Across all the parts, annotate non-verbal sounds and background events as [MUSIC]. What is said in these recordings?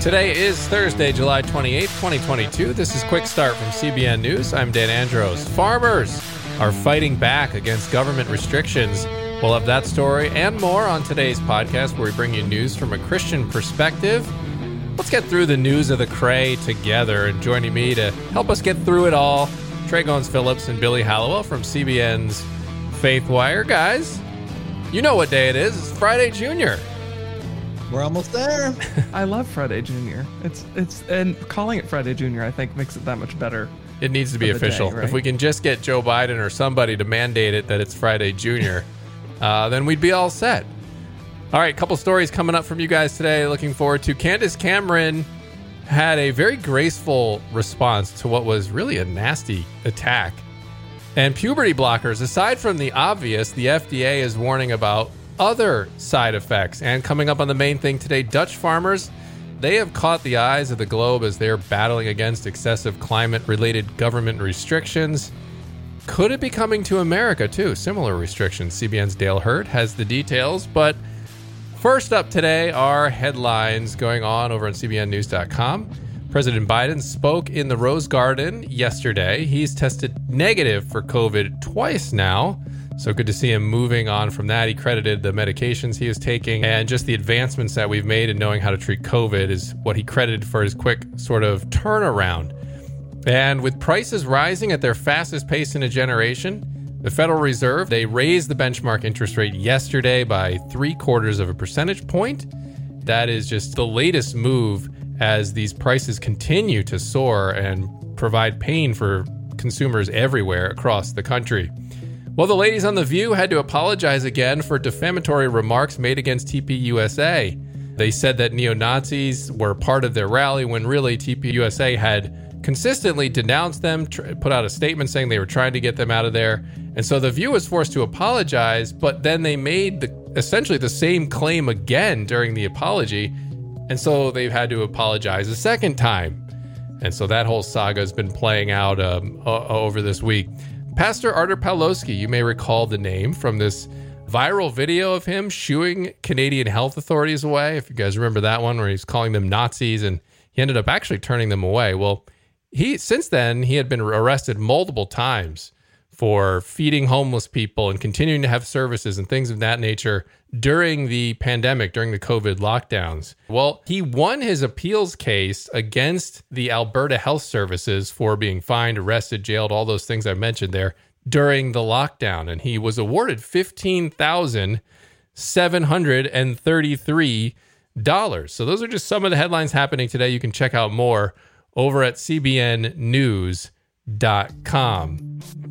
Today is Thursday, July 28th, 2022. This is Quick Start from CBN News. I'm Dan Andros. Farmers are fighting back against government restrictions. We'll have that story and more on today's podcast where we bring you news from a Christian perspective. Let's get through the news of the Cray together. And joining me to help us get through it all, Trey Goins Phillips and Billy Hallowell from CBN's Faith Wire. Guys, you know what day it is. It's Friday Junior. We're almost there. I love Friday Junior. It's it's and calling it Friday Junior, I think, makes it that much better. It needs to be official. day, right? If we can just get Joe Biden or somebody to mandate it that it's Friday Junior, [LAUGHS] uh, then we'd be all set. All right, couple stories coming up from you guys today. Looking forward to. Candace Cameron had a very graceful response to what was really a nasty attack. And puberty blockers, aside from the obvious, the FDA is warning about other side effects. And coming up on the main thing today, Dutch farmers, they have caught the eyes of the globe as they're battling against excessive climate related government restrictions. Could it be coming to America too? Similar restrictions. CBN's Dale Hurd has the details, but First up today are headlines going on over on CBNNews.com. President Biden spoke in the Rose Garden yesterday. He's tested negative for COVID twice now. So good to see him moving on from that. He credited the medications he is taking and just the advancements that we've made in knowing how to treat COVID is what he credited for his quick sort of turnaround. And with prices rising at their fastest pace in a generation, the Federal Reserve, they raised the benchmark interest rate yesterday by three quarters of a percentage point. That is just the latest move as these prices continue to soar and provide pain for consumers everywhere across the country. Well, the ladies on The View had to apologize again for defamatory remarks made against TPUSA. They said that neo Nazis were part of their rally when really TPUSA had consistently denounced them, tr- put out a statement saying they were trying to get them out of there. And so The View was forced to apologize, but then they made the, essentially the same claim again during the apology. And so they've had to apologize a second time. And so that whole saga has been playing out um, over this week. Pastor Artur Pawlowski, you may recall the name from this viral video of him shooing Canadian health authorities away. If you guys remember that one, where he's calling them Nazis and he ended up actually turning them away. Well, he since then he had been arrested multiple times for feeding homeless people and continuing to have services and things of that nature during the pandemic, during the COVID lockdowns. Well, he won his appeals case against the Alberta Health Services for being fined, arrested, jailed, all those things I mentioned there during the lockdown. And he was awarded $15,733. So those are just some of the headlines happening today. You can check out more over at cbnnews.com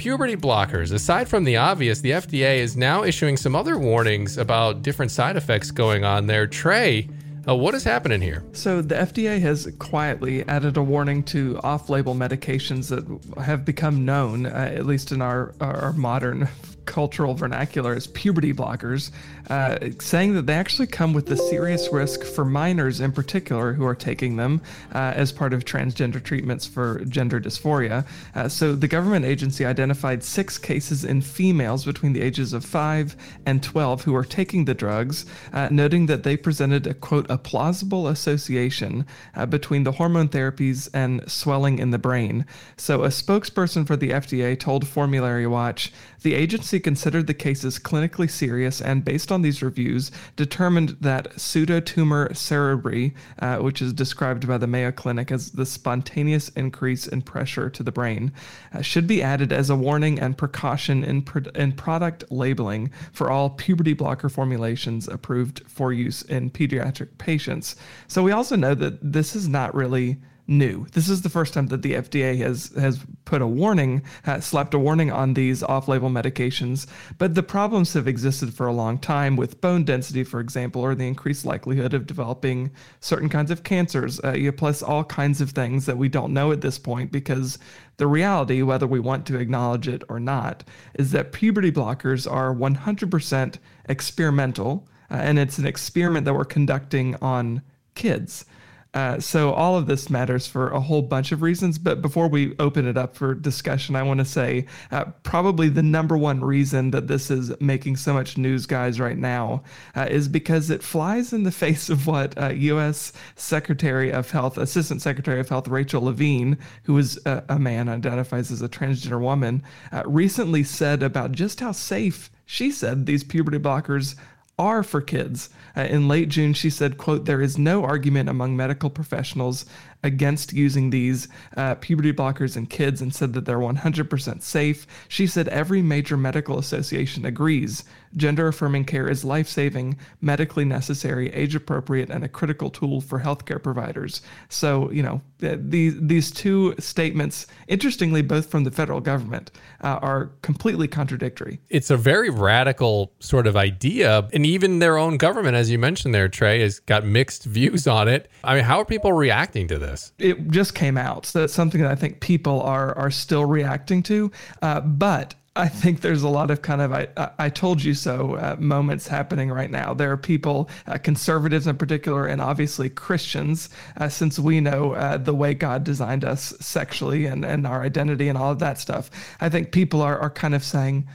puberty blockers. Aside from the obvious, the FDA is now issuing some other warnings about different side effects going on there. Trey, uh, what is happening here? So the FDA has quietly added a warning to off-label medications that have become known, uh, at least in our our modern cultural vernacular, as puberty blockers, uh, saying that they actually come with a serious risk for minors in particular who are taking them uh, as part of transgender treatments for gender dysphoria. Uh, so the government agency identified six cases in females between the ages of 5 and 12 who are taking the drugs, uh, noting that they presented a quote, a plausible association uh, between the hormone therapies and swelling in the brain. So a spokesperson for the FDA told Formulary Watch the agency considered the cases clinically serious and, based on these reviews, determined that pseudotumor cerebri, uh, which is described by the Mayo Clinic as the spontaneous increase in pressure to the brain, uh, should be added as a warning and precaution in, in product labeling for all puberty blocker formulations approved for use in pediatric patients. So we also know that this is not really new. This is the first time that the FDA has has put a warning, slapped a warning on these off-label medications. But the problems have existed for a long time with bone density, for example, or the increased likelihood of developing certain kinds of cancers. Uh, plus all kinds of things that we don't know at this point because the reality, whether we want to acknowledge it or not, is that puberty blockers are 100% experimental, uh, and it's an experiment that we're conducting on kids. Uh, so all of this matters for a whole bunch of reasons. But before we open it up for discussion, I want to say uh, probably the number one reason that this is making so much news, guys, right now, uh, is because it flies in the [LAUGHS] face of what U.S. Uh, Secretary of Health, Assistant Secretary of Health Rachel Levine, who is a, a man, identifies as a transgender woman, uh, recently said about just how safe she said these puberty blockers are for kids. Uh, in late June, she said, quote, there is no argument among medical professionals against using these uh, puberty blockers in kids and said that they're 100% safe. She said every major medical association agrees gender affirming care is life saving, medically necessary, age appropriate, and a critical tool for healthcare providers. So, you know, these, these two statements, interestingly, both from the federal government, uh, are completely contradictory. It's a very radical sort of idea. And even their own government, as you mentioned there, Trey, has got mixed views on it. I mean, how are people reacting to this? This? It just came out. So that's something that I think people are are still reacting to. Uh, but I think there's a lot of kind of I, I told you so uh, moments happening right now. There are people, uh, conservatives in particular, and obviously Christians, uh, since we know uh, the way God designed us sexually and, and our identity and all of that stuff. I think people are, are kind of saying,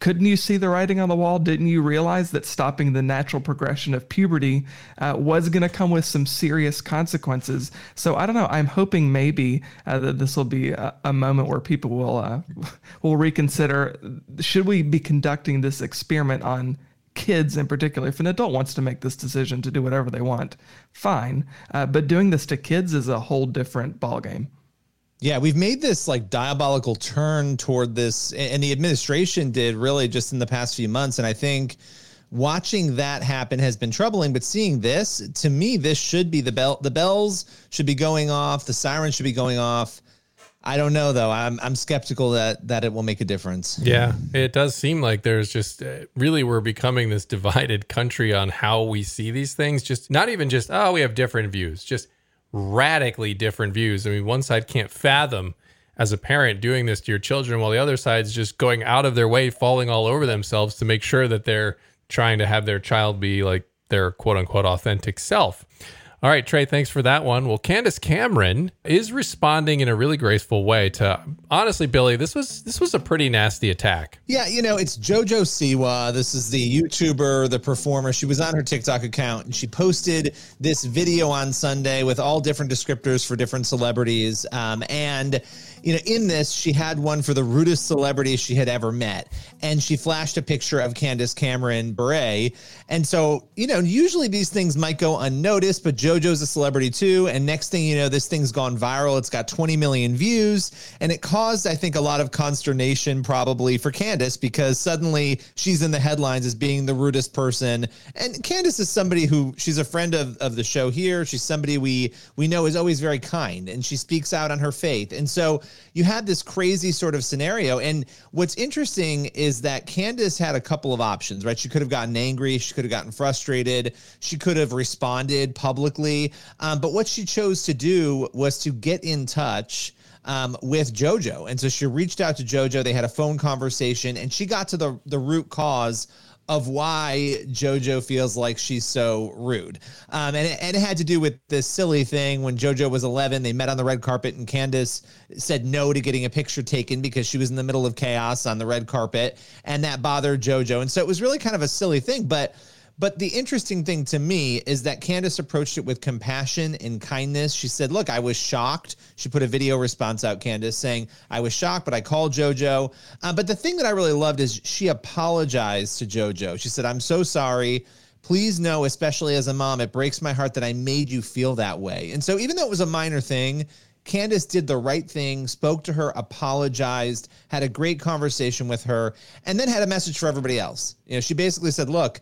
couldn't you see the writing on the wall? Didn't you realize that stopping the natural progression of puberty uh, was going to come with some serious consequences? So I don't know. I'm hoping maybe uh, that this will be a, a, moment where people will uh, will reconsider: should we be conducting this experiment on kids in particular? If an adult wants to make this decision to do whatever they want, fine. Uh, but doing this to kids is a whole different ballgame. Yeah, we've made this like diabolical turn toward this, and the administration did really just in the past few months. And I think watching that happen has been troubling. But seeing this, to me, this should be the bell. The bells should be going off. The sirens should be going off. I don't know though. I'm I'm skeptical that that it will make a difference. Yeah, it does seem like there's just uh, really we're becoming this divided country on how we see these things. Just not even just oh we have different views. Just radically different views. I mean, one side can't fathom as a parent doing this to your children, while the other side's just going out of their way, falling all over themselves to make sure that they're trying to have their child be like their quote unquote authentic self. All right, Trey, thanks for that one. Well, Candace Cameron is responding in a really graceful way to honestly, Billy, this was this was a pretty nasty attack. Yeah, you know, it's Jojo Siwa. This is the YouTuber, the performer. She was on her TikTok account and she posted this video on Sunday with all different descriptors for different celebrities. Um, and you know, in this, she had one for the rudest celebrity she had ever met. And she flashed a picture of Candace Cameron Bure. And so, you know, usually these things might go unnoticed, but JoJo's a celebrity too. And next thing you know, this thing's gone viral. It's got 20 million views. And it caused, I think, a lot of consternation probably for Candace because suddenly she's in the headlines as being the rudest person. And Candace is somebody who she's a friend of, of the show here. She's somebody we we know is always very kind and she speaks out on her faith. And so you had this crazy sort of scenario. And what's interesting is that Candace had a couple of options, right? She could have gotten angry, she could have gotten frustrated, she could have responded publicly. Um, but what she chose to do was to get in touch. Um, with JoJo. And so she reached out to JoJo. They had a phone conversation and she got to the, the root cause of why JoJo feels like she's so rude. Um, and, it, and it had to do with this silly thing when JoJo was 11. They met on the red carpet, and Candace said no to getting a picture taken because she was in the middle of chaos on the red carpet. And that bothered JoJo. And so it was really kind of a silly thing. But but the interesting thing to me is that Candace approached it with compassion and kindness. She said, Look, I was shocked. She put a video response out, Candace, saying, I was shocked, but I called JoJo. Uh, but the thing that I really loved is she apologized to JoJo. She said, I'm so sorry. Please know, especially as a mom, it breaks my heart that I made you feel that way. And so, even though it was a minor thing, Candace did the right thing, spoke to her, apologized, had a great conversation with her, and then had a message for everybody else. You know, she basically said, Look,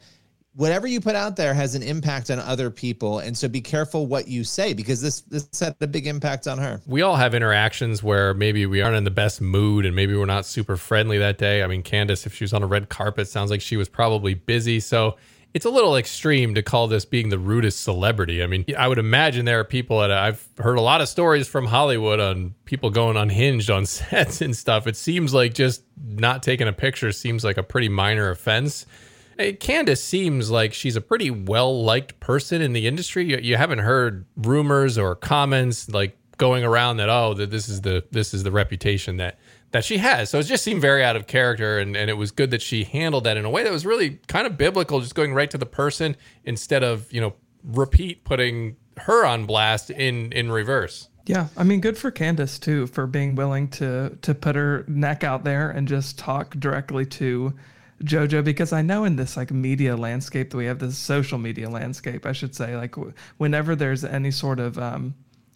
whatever you put out there has an impact on other people. And so be careful what you say because this this had a big impact on her. We all have interactions where maybe we aren't in the best mood and maybe we're not super friendly that day. I mean candace if she was on a red carpet sounds like she was probably busy. So it's a little extreme to call this being the rudest celebrity. I mean, I would imagine there are people that I've heard a lot of stories from Hollywood on people going unhinged on [LAUGHS] sets and stuff. It seems like just not taking a picture seems like a pretty minor offense Candace seems like she's a pretty well liked person in the industry. You, you haven't heard rumors or comments like going around that oh that this is the this is the reputation that that she has. So it just seemed very out of character, and, and it was good that she handled that in a way that was really kind of biblical, just going right to the person instead of you know repeat putting her on blast in in reverse. Yeah, I mean, good for Candace too for being willing to to put her neck out there and just talk directly to JoJo because I know in this like media landscape that we have this social media landscape, I should say, like w- whenever there's any sort of um,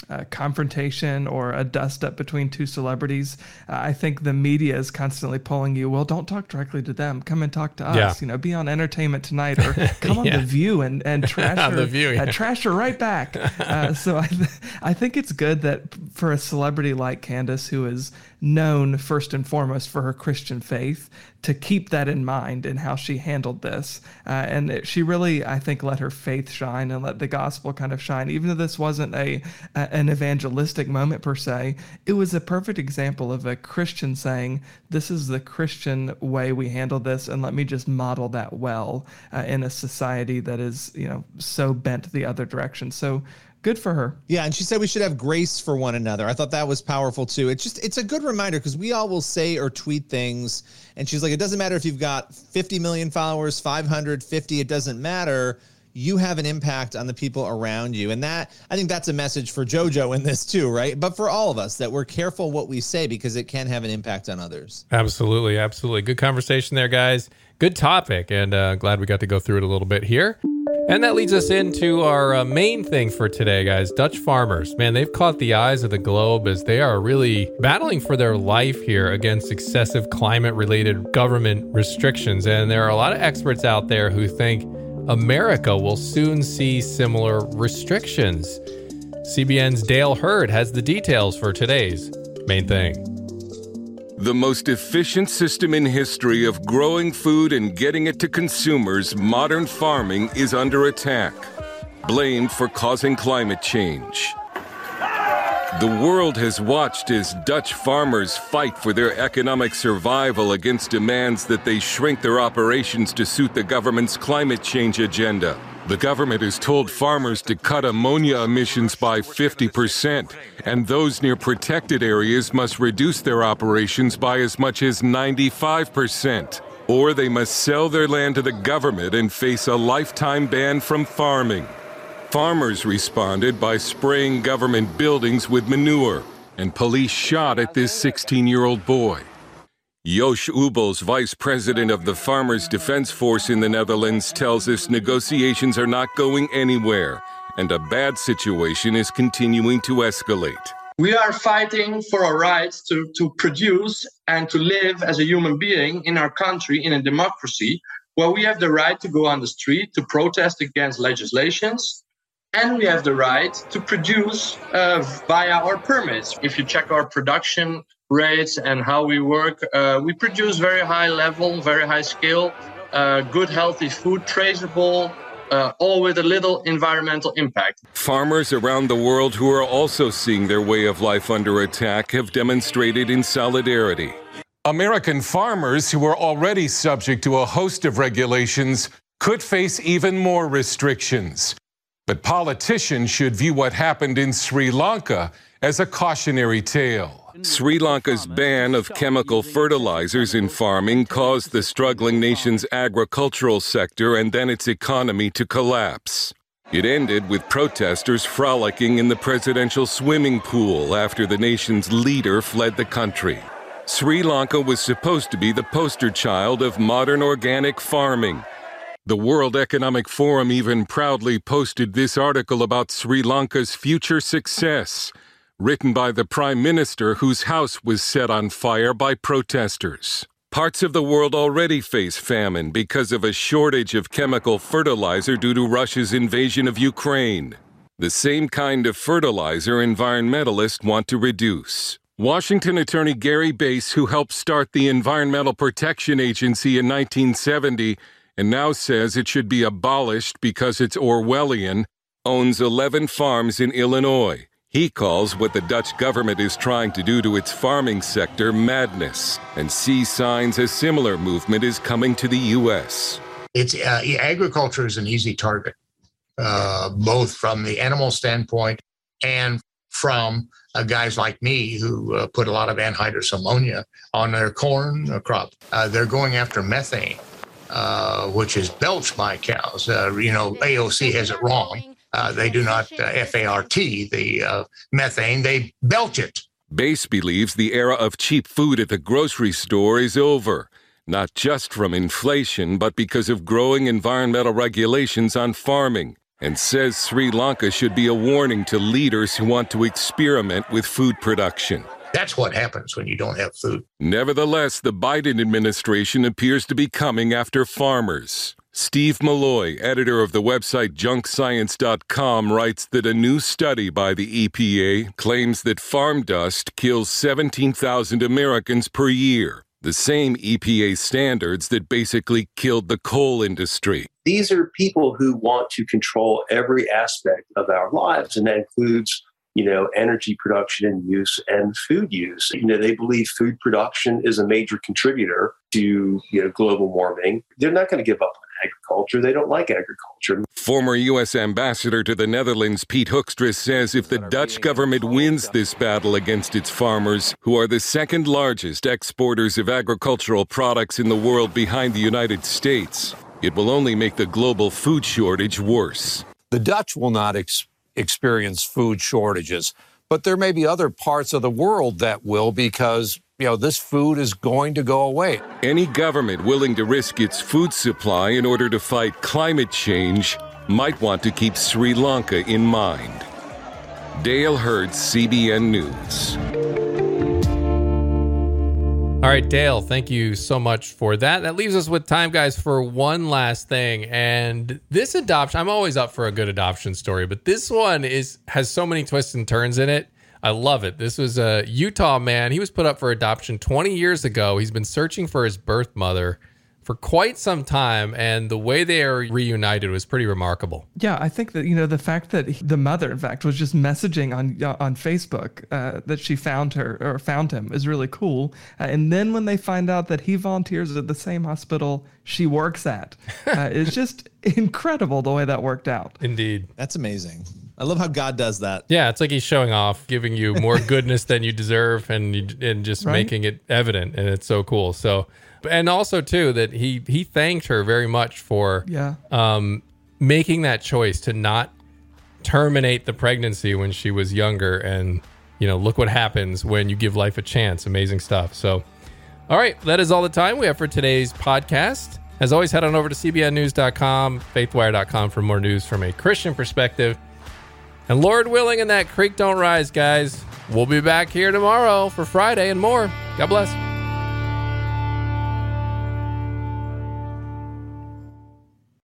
uh, confrontation or a dust up between two celebrities, uh, I think the media is constantly pulling you. Well, don't talk directly to them. Come and talk to us. Yeah. You know, be on Entertainment Tonight or [LAUGHS] come on The View and and [LAUGHS] trash her, The View, yeah. uh, trash her right back. [LAUGHS] Uh, so I th- I think it's good that for a celebrity like Candace, who is known first and foremost for her Christian faith, to keep that in mind in how she handled this. Uh, and it, she really, I think, let her faith shine and let the gospel kind of shine. Even though this wasn't a, a an evangelistic moment per se, it was a perfect example of a Christian saying, "This is the Christian way we handle this, and let me just model that well uh, in a society that is, you know, so bent the other direction." So. Good for her. Yeah, and she said we should have grace for one another. I thought that was powerful too. It's just it's a good reminder because we all will say or tweet things, and she's like, it doesn't matter if you've got 50 million followers, 550, it doesn't matter. You have an impact on the people around you, and that I think that's a message for JoJo in this too, right? But for all of us that we're careful what we say because it can have an impact on others. Absolutely, absolutely. Good conversation there, guys. Good topic, and uh, glad we got to go through it a little bit here. And that leads us into our uh, main thing for today, guys. Dutch farmers, man, they've caught the eyes of the globe as they are really battling for their life here against excessive climate related government restrictions. And there are a lot of experts out there who think America will soon see similar restrictions. CBN's Dale Hurd has the details for today's main thing. The most efficient system in history of growing food and getting it to consumers, modern farming is under attack, blamed for causing climate change. The world has watched as Dutch farmers fight for their economic survival against demands that they shrink their operations to suit the government's climate change agenda. The government has told farmers to cut ammonia emissions by 50%, and those near protected areas must reduce their operations by as much as 95%. Or they must sell their land to the government and face a lifetime ban from farming. Farmers responded by spraying government buildings with manure, and police shot at this 16 year old boy. Jos Ubels, vice president of the Farmers Defense Force in the Netherlands, tells us negotiations are not going anywhere, and a bad situation is continuing to escalate. We are fighting for our rights to, to produce and to live as a human being in our country in a democracy where we have the right to go on the street to protest against legislations and we have the right to produce uh, via our permits. If you check our production rates and how we work, uh, we produce very high level, very high skill, uh, good healthy food, traceable, uh, all with a little environmental impact. Farmers around the world who are also seeing their way of life under attack have demonstrated in solidarity. American farmers who are already subject to a host of regulations could face even more restrictions. But politicians should view what happened in Sri Lanka as a cautionary tale. Sri Lanka's ban of chemical fertilizers in farming caused the struggling nation's agricultural sector and then its economy to collapse. It ended with protesters frolicking in the presidential swimming pool after the nation's leader fled the country. Sri Lanka was supposed to be the poster child of modern organic farming. The World Economic Forum even proudly posted this article about Sri Lanka's future success, written by the Prime Minister whose house was set on fire by protesters. Parts of the world already face famine because of a shortage of chemical fertilizer due to Russia's invasion of Ukraine. The same kind of fertilizer environmentalists want to reduce. Washington attorney Gary Baise, who helped start the Environmental Protection Agency in 1970 and now says it should be abolished because it's Orwellian, owns 11 farms in Illinois. He calls what the Dutch government is trying to do to its farming sector madness and sees signs a similar movement is coming to the U.S. It's uh, agriculture is an easy target, uh, both from the animal standpoint and from uh, guys like me who uh, put a lot of anhydrous ammonia on their corn crop. Uh, they're going after methane, uh, which is belched by cows. Uh, you know, AOC has it wrong. Uh, they do not FART the methane; they belch it. Baise believes the era of cheap food at the grocery store is over, not just from inflation, but because of growing environmental regulations on farming and says Sri Lanka should be a warning to leaders who want to experiment with food production. That's what happens when you don't have food. Nevertheless, the Biden administration appears to be coming after farmers. Steve Milloy, editor of the website junkscience.com, writes that a new study by the EPA claims that farm dust kills 17,000 Americans per year the same EPA standards that basically killed the coal industry. These are people who want to control every aspect of our lives, and that includes you know, energy production and use and food use. You know, they believe food production is a major contributor to, you know, global warming. They're not going to give up agriculture. They don't like agriculture. Former U.S. Ambassador to the Netherlands, Pete Hoekstra, says if the Dutch government wins this battle against its farmers, who are the second largest exporters of agricultural products in the world behind the United States, it will only make the global food shortage worse. The Dutch will not ex- experience food shortages, but there may be other parts of the world that will because you know, this food is going to go away. Any government willing to risk its food supply in order to fight climate change might want to keep Sri Lanka in mind. Dale Hurd, CBN News. All right, Dale, thank you so much for that. That leaves us with time, guys, for one last thing. And this adoption, I'm always up for a good adoption story, but this one is has so many twists and turns in it I love it. This was a Utah man. He was put up for adoption 20 years ago. He's been searching for his birth mother for quite some time, and the way they are reunited was pretty remarkable. Yeah, I think that you know the fact that he, the mother, in fact, was just messaging on uh, on Facebook uh, that she found her or found him is really cool. Uh, and then when they find out that he volunteers at the same hospital she works at, uh, [LAUGHS] it's just incredible the way that worked out. Indeed, that's amazing. I love how God does that. Yeah, it's like he's showing off, giving you more [LAUGHS] goodness than you deserve, and and just right? making it evident, and it's so cool. So, and also too that he he thanked her very much for yeah um making that choice to not terminate the pregnancy when she was younger, and you know look what happens when you give life a chance. Amazing stuff. So, all right, that is all the time we have for today's podcast. As always, head on over to cbnnews.com, faithwire.com for more news from a Christian perspective. And Lord willing, and that creek don't rise, guys. We'll be back here tomorrow for Friday and more. God bless.